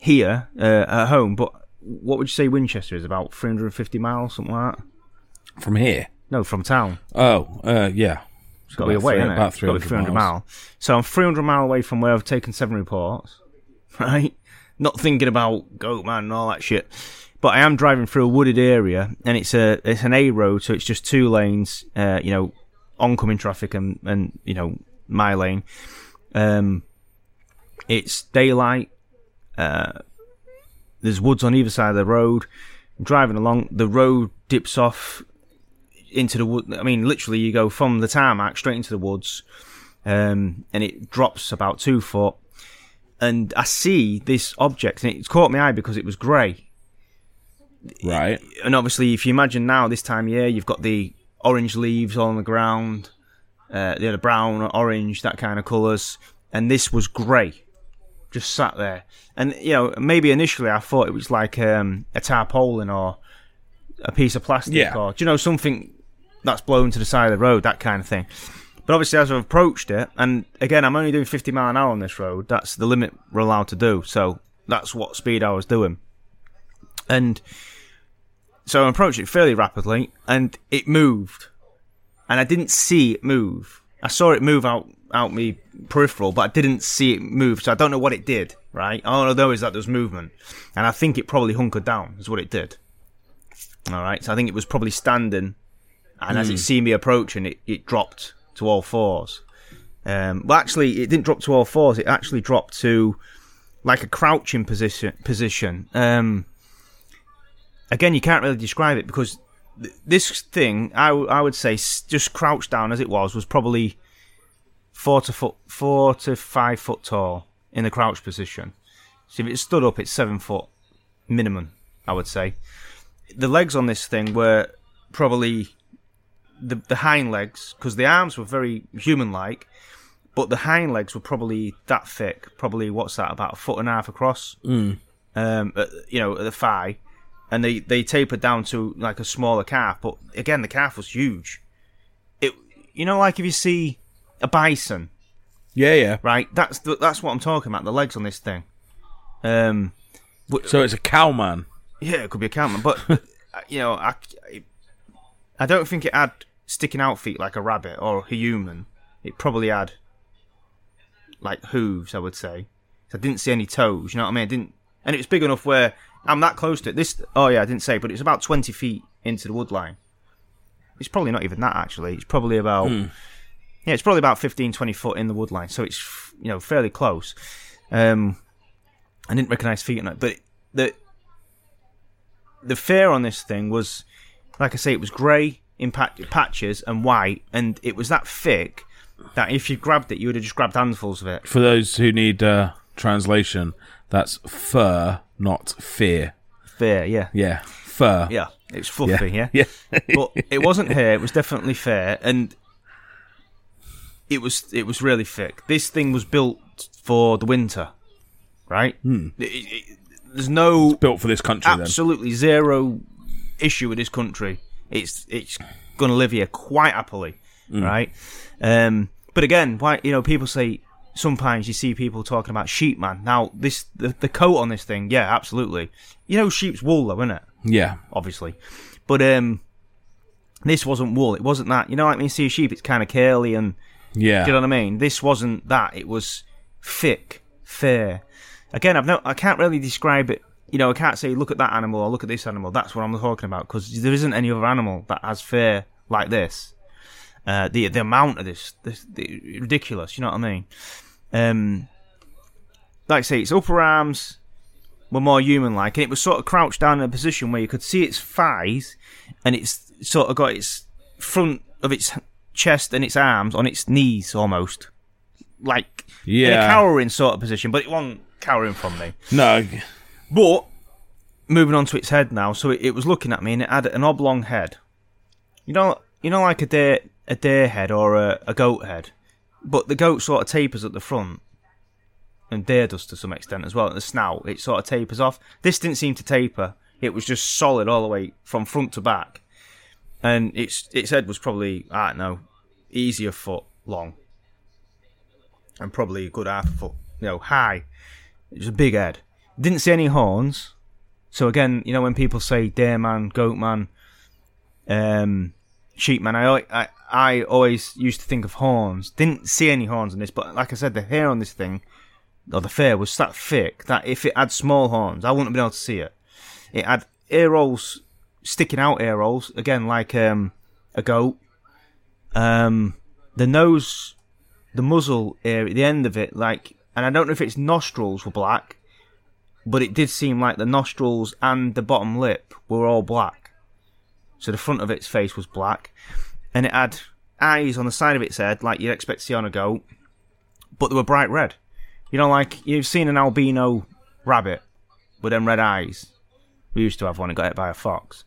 here uh, at home, but what would you say Winchester is about 350 miles, something like that? From here. No, from town. Oh, uh, yeah. It's got to be away, isn't it? About It's got to be 300 300 miles. mile. So I'm 300 mile away from where I've taken seven reports, right? Not thinking about goat man and all that shit. But I am driving through a wooded area, and it's a it's an A road, so it's just two lanes. Uh, you know, oncoming traffic and and you know my lane. Um, it's daylight. Uh, there's woods on either side of the road. I'm driving along, the road dips off into the wood. I mean, literally, you go from the tarmac straight into the woods, um, and it drops about two foot. And I see this object, and it's caught my eye because it was grey. Right. And obviously, if you imagine now, this time of year, you've got the orange leaves all on the ground, uh, the other brown, orange, that kind of colours, and this was grey, just sat there. And you know, maybe initially I thought it was like um, a tarpaulin or a piece of plastic, Yeah. or do you know something that's blown to the side of the road, that kind of thing. But obviously, as I've approached it, and again, I'm only doing 50 mile an hour on this road. That's the limit we're allowed to do. So that's what speed I was doing. And so I approached it fairly rapidly, and it moved. And I didn't see it move. I saw it move out out me peripheral, but I didn't see it move. So I don't know what it did. Right? All I know is that there was movement, and I think it probably hunkered down. Is what it did. All right. So I think it was probably standing, and as it seen me approaching, it, it dropped to all fours. Um, well, actually, it didn't drop to all fours. It actually dropped to like a crouching position. Position. Um, again, you can't really describe it because th- this thing, I, w- I would say, just crouched down as it was, was probably four to foot, four to five foot tall in the crouch position. So if it stood up, it's seven foot minimum, I would say. The legs on this thing were probably the the hind legs because the arms were very human-like, but the hind legs were probably that thick. Probably what's that? About a foot and a half across. Mm. Um, at, you know, at the thigh, and they they tapered down to like a smaller calf. But again, the calf was huge. It, you know, like if you see a bison, Yeah, yeah. right? That's the, that's what I'm talking about. The legs on this thing. Um, So it's a cowman. yeah, it could be a cowman, but uh, you know, I, I don't think it had sticking out feet like a rabbit or a human. It probably had like hooves, I would say. I didn't see any toes. You know what I mean? I didn't, and it was big enough where I'm that close to it. This, oh yeah, I didn't say, but it's about 20 feet into the wood line. It's probably not even that actually. It's probably about yeah, it's probably about 15, 20 foot in the wood line, so it's you know fairly close. Um, I didn't recognise feet on it, but the the fear on this thing was, like I say, it was grey in pat- patches and white, and it was that thick that if you grabbed it, you would have just grabbed handfuls of it. For those who need uh, translation, that's fur, not fear. Fair, yeah, Yeah, fur. yeah, it's fluffy, yeah. Yeah. but it wasn't hair; it was definitely fair, and it was it was really thick. This thing was built for the winter, right? It- it- it- there's no Built for this country absolutely zero issue with this country. It's it's going to live here quite happily, right? Um, but again, why you know people say sometimes you see people talking about sheep man. Now this the, the coat on this thing, yeah, absolutely. You know sheep's wool though, isn't it? Yeah. Obviously, but um, this wasn't wool. It wasn't that. You know, like when you see a sheep, it's kind of curly and Yeah. do you know what I mean? This wasn't that. It was thick, fair. Again, I've no, I can't really describe it. You know, I can't say look at that animal or look at this animal. That's what I'm talking about because there isn't any other animal that has fair like this. Uh, the the amount of this, this the, ridiculous. You know what I mean? Um, like I say, its upper arms were more human-like, and it was sort of crouched down in a position where you could see its thighs, and it's sort of got its front of its chest and its arms on its knees almost, like in a Yeah. cowering sort of position. But it wasn't cowering from me. No. But moving on to its head now, so it, it was looking at me and it had an oblong head. You know, you know, like a deer, a deer head or a, a goat head, but the goat sort of tapers at the front, and deer does to some extent as well. The snout, it sort of tapers off. This didn't seem to taper. It was just solid all the way from front to back, and its its head was probably I don't know, easier foot long, and probably a good half a foot, you know, high. It was a big head. Didn't see any horns. So again, you know, when people say deer man, goat man, um, sheep man, I, I I always used to think of horns. Didn't see any horns on this, but like I said, the hair on this thing, or the fur, was that thick that if it had small horns, I wouldn't have been able to see it. It had ear rolls, sticking out ear rolls, again like um, a goat. Um, the nose, the muzzle area, the end of it, like, and I don't know if its nostrils were black, but it did seem like the nostrils and the bottom lip were all black. So the front of its face was black, and it had eyes on the side of its head, like you'd expect to see on a goat, but they were bright red. You know, like you've seen an albino rabbit with them red eyes. We used to have one and got hit by a fox,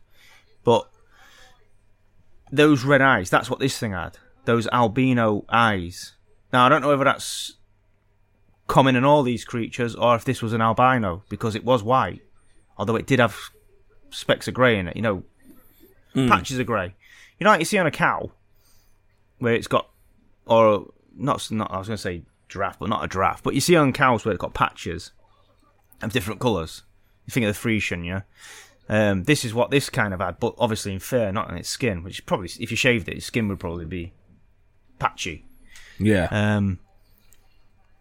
but those red eyes, that's what this thing had. Those albino eyes. Now I don't know whether that's common in all these creatures or if this was an albino because it was white, although it did have specks of grey in it. You know, patches of grey. You know, like you see on a cow where it's got, or not, not I was going to say giraffe, but not a giraffe. But you see on cows where it's got patches of different colours. You think of the Friesian, yeah. Um, this is what this kind of had, but obviously in fur, not in its skin. Which probably, if you shaved it, its skin would probably be patchy. Yeah. Um,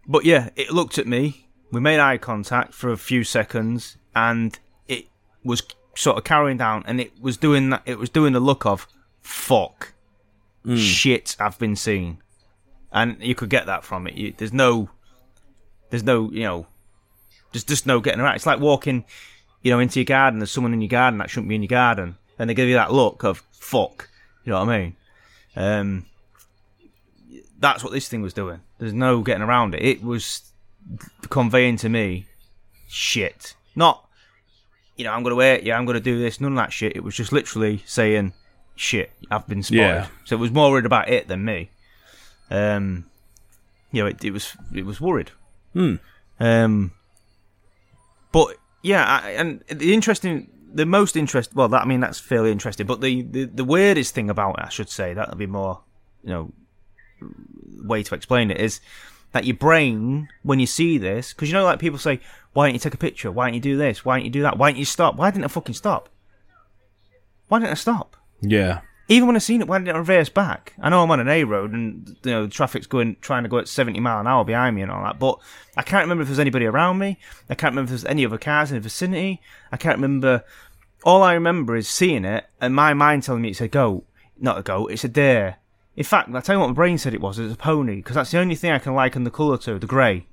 but yeah, it looked at me. We made eye contact for a few seconds, and it was sort of carrying down, and it was doing that. It was doing the look of fuck, shit. I've been seen, and you could get that from it. You, there's no, there's no, you know, there's just no getting around. It's like walking, you know, into your garden. There's someone in your garden that shouldn't be in your garden, and they give you that look of fuck. You know what I mean? Um, that's what this thing was doing. There's no getting around it. It was conveying to me shit. Not, you know, I'm going to wait, yeah, I'm going to do this, none of that shit. It was just literally saying, shit, I've been spotted. Yeah. So it was more worried about it than me. Um, you know, it, it was, it was worried. Hmm. Um, but yeah, I, and the interesting, the most interest, well, that I mean, that's fairly interesting. But the, the, the weirdest thing about it, I should say, that'll be more, you know, way to explain it is that your brain, when you see this, because you know, like people say, why don't you take a picture? Why don't you do this? Why don't you do that? Why don't you stop? Why didn't I fucking stop? Why didn't I stop? Yeah. Even when I seen it, why didn't I reverse back? I know I'm on an A road and you know the traffic's going trying to go at 70 mile an hour behind me and all that, but I can't remember if there's anybody around me. I can't remember if there's any other cars in the vicinity. I can't remember. All I remember is seeing it and my mind telling me it's a goat, not a goat, it's a deer. In fact, I tell you what my brain said it was. It was a pony because that's the only thing I can liken the colour to, the grey.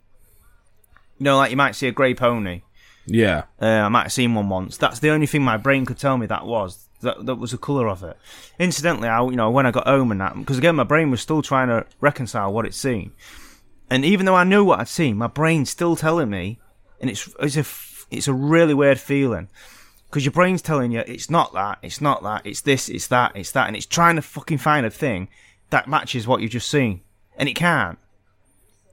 You know, like you might see a grey pony. Yeah. Uh, I might have seen one once. That's the only thing my brain could tell me that was. That, that was the colour of it. Incidentally, I, you know, when I got home and that, because again, my brain was still trying to reconcile what it's seen. And even though I knew what I'd seen, my brain's still telling me, and it's it's a it's a really weird feeling because your brain's telling you it's not that, it's not that, it's this, it's that, it's that, and it's trying to fucking find a thing that matches what you've just seen, and it can't.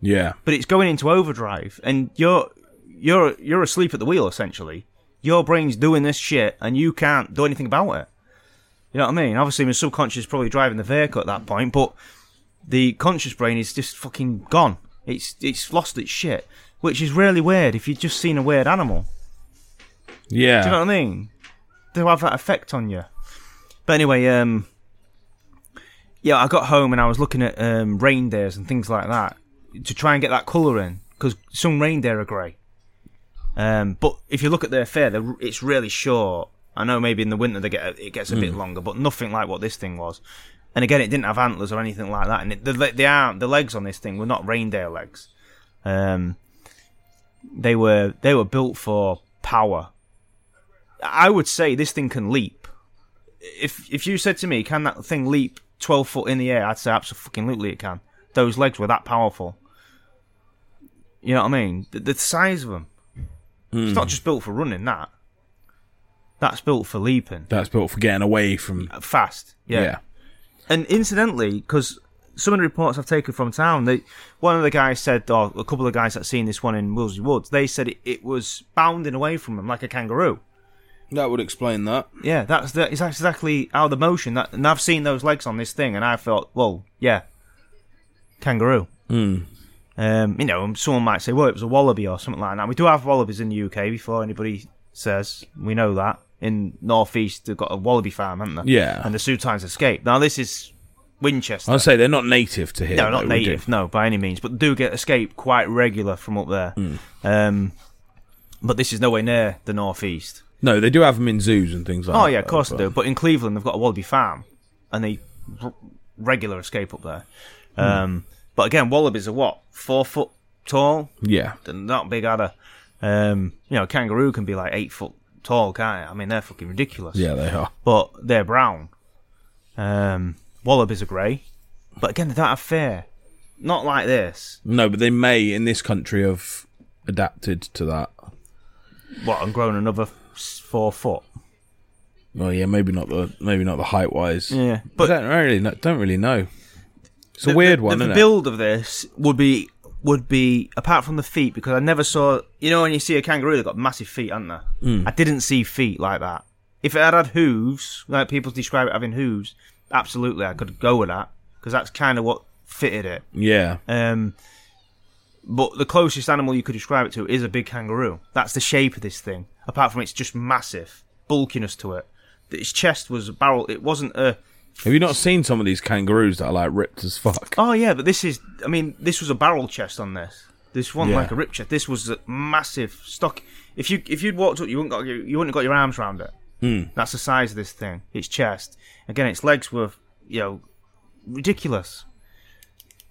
Yeah. But it's going into overdrive, and you're you're you're asleep at the wheel essentially. Your brain's doing this shit, and you can't do anything about it. You know what I mean? Obviously, my subconscious is probably driving the vehicle at that point, but the conscious brain is just fucking gone. It's it's lost its shit, which is really weird if you've just seen a weird animal. Yeah. Do you know what I mean? To have that effect on you. But anyway, um, yeah, I got home and I was looking at um, reindeers and things like that to try and get that colour in because some reindeer are grey. Um, but if you look at their fur, it's really short. I know maybe in the winter they get it gets a bit longer, but nothing like what this thing was. And again, it didn't have antlers or anything like that. And it, the the arm, the legs on this thing were not reindeer legs. Um, They were they were built for power. I would say this thing can leap. If if you said to me, can that thing leap twelve foot in the air? I'd say absolutely it can. Those legs were that powerful. You know what I mean? The, the size of them. It's not hmm. just built for running. That. That's built for leaping That's built for getting away from. Uh, fast. Yeah. yeah. And incidentally, because some of the reports I've taken from town, they, one of the guys said, or a couple of guys that seen this one in Weelsby Woods, they said it, it was bounding away from them like a kangaroo. That would explain that. Yeah, that's the, it's exactly how the motion that, and I've seen those legs on this thing, and I thought, well, yeah, kangaroo. Hmm. Um, you know, someone might say, well, it was a wallaby or something like that. We do have wallabies in the UK. Before anybody says, we know that in northeast they've got a wallaby farm, haven't they? Yeah. and the Soutines escaped. Now this is Winchester. I'd say they're not native to here. No, not native, no, by any means, but do get escape quite regular from up there. Hmm. Um, but this is nowhere near the northeast. No, they do have them in zoos and things like that. Oh yeah, of course they do. But in Cleveland, they've got a wallaby farm, and they r- regular escape up there. Hmm. Um, but again, wallabies are what four foot tall. Yeah. They're not big either. Um, you know, a kangaroo can be like eight foot tall, can't it? I mean, they're fucking ridiculous. Yeah, they are. But they're brown. Um, wallabies are grey. But again, they don't have fear. Not like this. No, but they may in this country have adapted to that. What and grown another four foot. Well, yeah, maybe not the maybe not the height wise. Yeah, but I don't really know, don't really know. It's a the- weird the, one, The, isn't build of this would be would be apart from the feet because I never saw. You know, when you see a kangaroo, they've got massive feet, haven't they? Hmm. I didn't see feet like that. If it had had hooves, like people describe it having hooves, absolutely, I could go with that because that's kind of what fitted it. it? Yeah, Um, but the closest animal you could describe it to is a big kangaroo. That's the shape of this thing. Apart from it's just massive bulkiness to it. Its chest was a barrel. It wasn't a. have you not seen some of these kangaroos that are like ripped as fuck? Oh yeah, but this is. I mean, this was a barrel chest on this. This wasn't Yeah. like a rip chest. This was a massive stock. If you if you'd walked up, you wouldn't got your, you wouldn't have got your arms around it. Hmm. That's the size of this thing. Its chest. Again, its legs were you know ridiculous.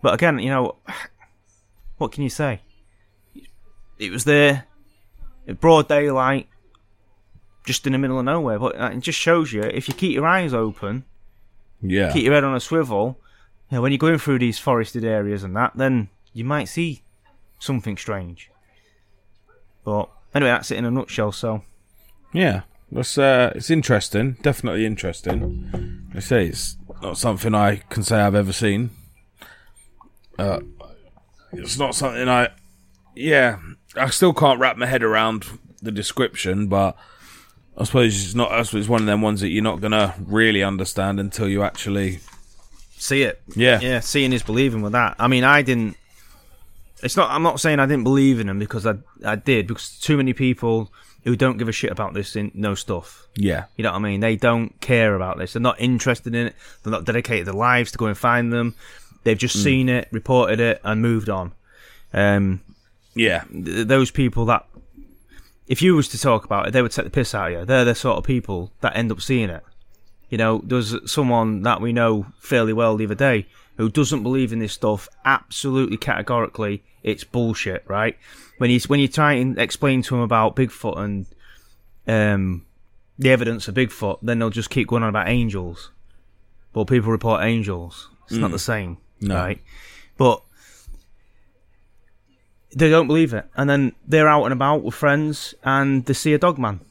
But again, you know, what can you say? It was there, in broad daylight, just in the middle of nowhere. But it just shows you if you keep your eyes open, Yeah, keep your head on a swivel, you know, when you're going through these forested areas and that, then you might see something strange. But anyway, that's it in a nutshell. So yeah. That's uh, it's interesting. Definitely interesting. I say it's not something I can say I've ever seen. Uh, it's not something I. Yeah, I still can't wrap my head around the description, but I suppose it's not. I suppose it's one of them ones that you're not gonna really understand until you actually. see it. Yeah. Yeah, seeing is believing with that. I mean, I didn't. It's not. I'm not saying I didn't believe in him because I I did because too many people who don't give a shit about this in know stuff. Yeah, You know what I mean? They don't care about this. They're not interested in it. They're not dedicated their lives to go and find them. They've just seen it, reported it, and moved on. Um, yeah, th- those people that, if you was to talk about it, they would take the piss out of you. They're the sort of people that end up seeing it. You know, there's someone that we know fairly well the other day who doesn't believe in this stuff absolutely categorically. It's bullshit, right? When you when you try and explain to him about Bigfoot and um, the evidence of Bigfoot, then they'll just keep going on about angels. Well, people report angels. It's not the same, No. right? But they don't believe it, and then they're out and about with friends, and they see a dog man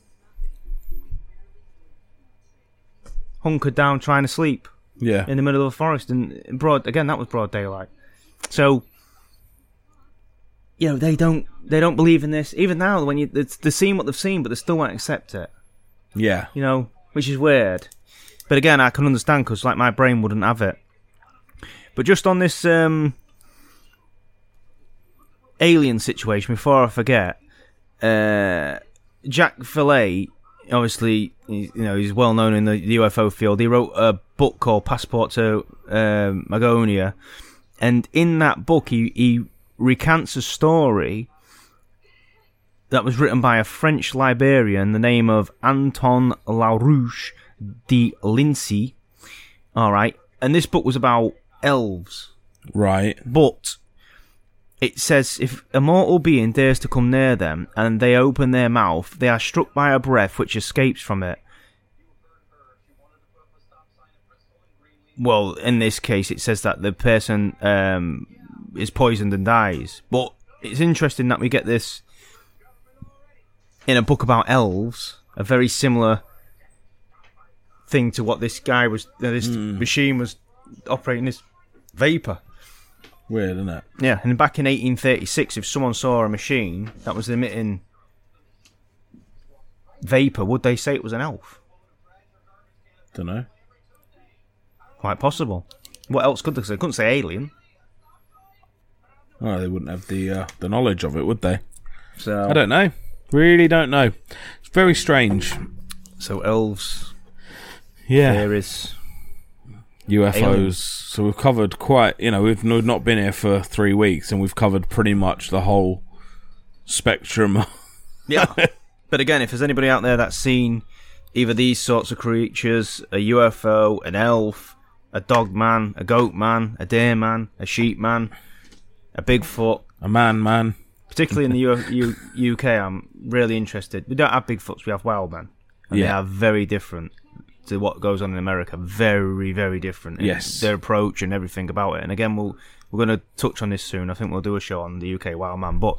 hunkered down trying to sleep yeah, in the middle of a forest, and broad again that was broad daylight. So, you know, they don't they don't believe in this even now. When you it's, they've seen what they've seen, but they still won't accept it. yeah, You know, which is weird. But again, I can understand because like my brain wouldn't have it. But just on this um, alien situation, before I forget, uh, Jacques Vallée, obviously, you know, he's well known in the, UFO field. He wrote a book called Passport to um, Magonia, and in that book, he, he recants a story that was written by a French librarian, the name of Anton Larouche de Lincy. All right, and this book was about elves, right, but it says if a mortal being dares to come near them and they open their mouth, they are struck by a breath which escapes from it. Well, in this case, it says that the person um, is poisoned and dies. But it's interesting that we get this in a book about elves, a very similar thing to what this guy was, uh, this machine was operating this vapor. Weird, isn't it? Yeah, and back in 1836, if someone saw a machine that was emitting vapor, would they say it was an elf? Don't know. Quite possible. What else could they say? They couldn't say alien. Oh, they wouldn't have the uh, the knowledge of it, would they? So, I don't know. Really don't know. It's very strange. so elves, Yeah. there is. UFOs. Aliens. So we've covered quite. You know, we've not been here for three weeks, and we've covered pretty much the whole spectrum. Yeah. but again, if there's anybody out there that's seen either these sorts of creatures, a UFO, an elf, a dog man, a goat man, a deer man, a sheep man, a Bigfoot, A man, man. particularly in the U- U- UK, I'm really interested. We don't have Bigfoots, we have wild men. And they are very different to what goes on in America. Very, very different. Yes. Their approach and everything about it. And again, we'll, we're going to touch on this soon. I think we'll do a show on the UK wild man. But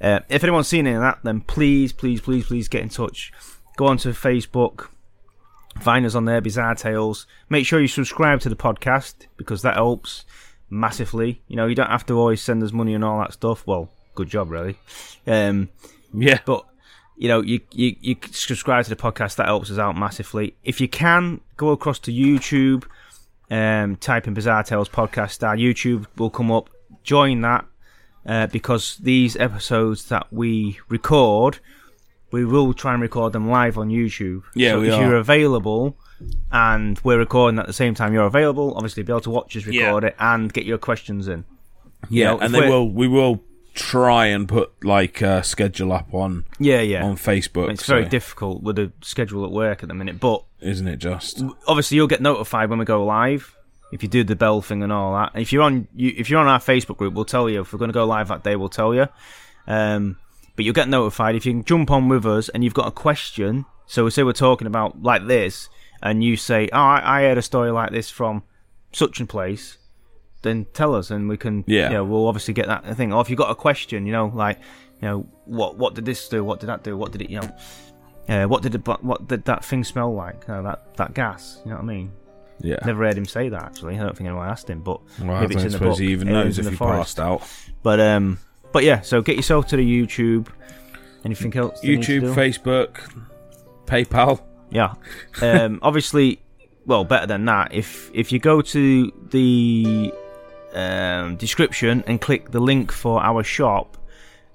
uh, if anyone's seen any of that, then please, please, please, please get in touch. Go onto Facebook. Find us on there, Bizarre Tales. Make sure you subscribe to the podcast because that helps massively. You know, you don't have to always send us money and all that stuff. Well, good job, really. Um, Yeah. but you know, you, you you subscribe to the podcast. That helps us out massively. If you can, go across to YouTube, um, type in Bizarre Tales podcast. Our YouTube will come up. Join that uh, because these episodes that we record, we will try and record them live on YouTube. Yeah, so we if are. you're available. And we're recording at the same time you're available. Obviously, be able to watch us Yeah. record it and get your questions in. yeah, know, and they will. We will try and put like a schedule up on Yeah, yeah. on Facebook. it's very difficult with the schedule at work at the minute, but isn't it? Just obviously you'll get notified when we go live if you do the bell thing and all that. And if you're on you, if you're on our Facebook group, we'll tell you if we're going to go live that day. We'll tell you. Um, but you'll get notified if you can jump on with us and you've got a question. So we say we're talking about like this, and you say, "Oh, I, I heard a story like this from such and place." Then tell us, and we can. Yeah. You know, we'll obviously get that thing. Or if you've got a question, you know, like, you know, what what did this do? What did that do? What did it? You know. Uh, what did it, what did that thing smell like? Know, that that gas. You know what I mean? yeah. Never heard him say that actually. I don't think anyone asked him, but Well, maybe it's in the suppose book. he even Aliens knows if he Forest. passed out. But um, but yeah. So get yourself to the YouTube. Anything else? they need to YouTube? Facebook, PayPal. Yeah. Um, obviously, well, better than that. If if you go to the um, description and click the link for our shop,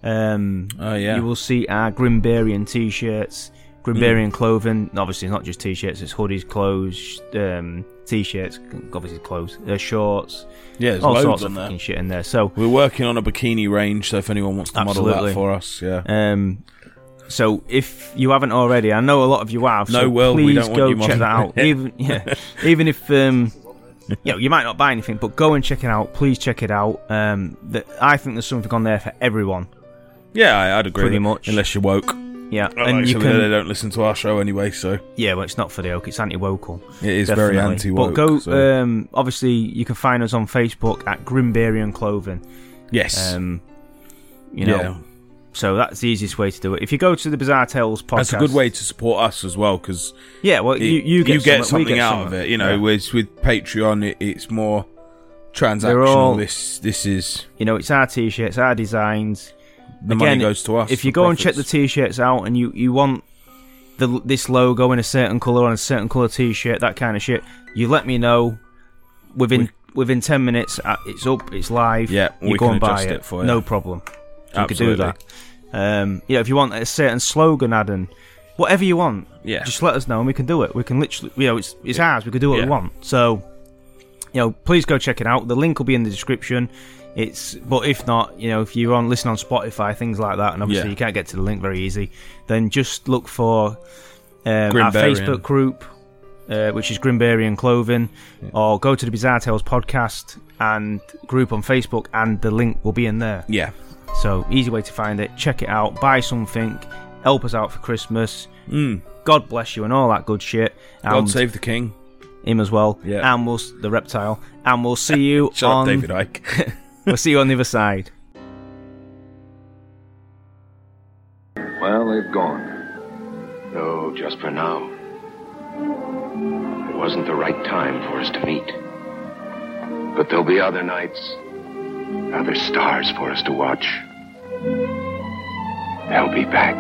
um, Oh yeah. you will see our Grimbarian t-shirts, Grimbarian clothing. Obviously, it's not just t-shirts; it's hoodies, clothes, um, t-shirts, obviously clothes, uh, shorts, yeah, there's all loads sorts of fucking shit in there. So, We're working on a bikini range, so if anyone wants to model Absolutely. that for us, yeah. um, so if you haven't already, I know a lot of you have. No, so Will, we please want go you check that out. even yeah, even if um, you know, you might not buy anything, but go and check it out. Please check it out. Um, that I think there's something on there for everyone. Yeah, I, I'd agree. Pretty much. Unless you're woke. Yeah, Well, and you actually, they don't listen to our show anyway, so Yeah, well, it's not for the oak; it's anti-wocal. it is very anti-woke. But go. so- Um, obviously, you can find us on Facebook at Grimbarian Clothing. yes. Um, you know, yeah. So that's the easiest way to do it. If you go to the Bizarre Tales podcast, That's a good way to support us as well, because Yeah, well, you, you get, get something, get out of it. You know, Yeah. whereas with Patreon, it, it's more transactional. All- this this is you know, it's our t-shirts, our designs. the Again, money goes to us. if you go and check the t-shirts out and you, you want the this logo in a certain color on a certain color t-shirt, that kind of shit, you let me know within We- within ten minutes. uh, It's up, it's live. Yeah, you we go can and buy it. it for you. No problem. You could do that. Um, you know, if you want a certain slogan, Adam, whatever you want, Yeah. just let us know and we can do it. We can literally, you know, it's it's ours. We can do what Yeah. we want. So, you know, please go check it out. The link will be in the description. It's, but if not, you know, if you're on listen on Spotify, things like that, and obviously Yeah. you can't get to the link very easy, then just look for um, our Facebook group uh, which is Grimbarian Clothing, or go to the Bizarre Tales podcast and group on Facebook, and the link will be in there. Yeah. So easy way to find it. Check it out. Buy something. Help us out for Christmas. Mm. God bless you and all that good shit. God save the king. him as well. Yeah. And we'll the reptile. And we'll see you Shut on. up, David Icke. We'll see you on the other side. Well, they've gone. No, just for now. It wasn't the right time for us to meet. But there'll be other nights, now there's stars for us to watch. They'll be back.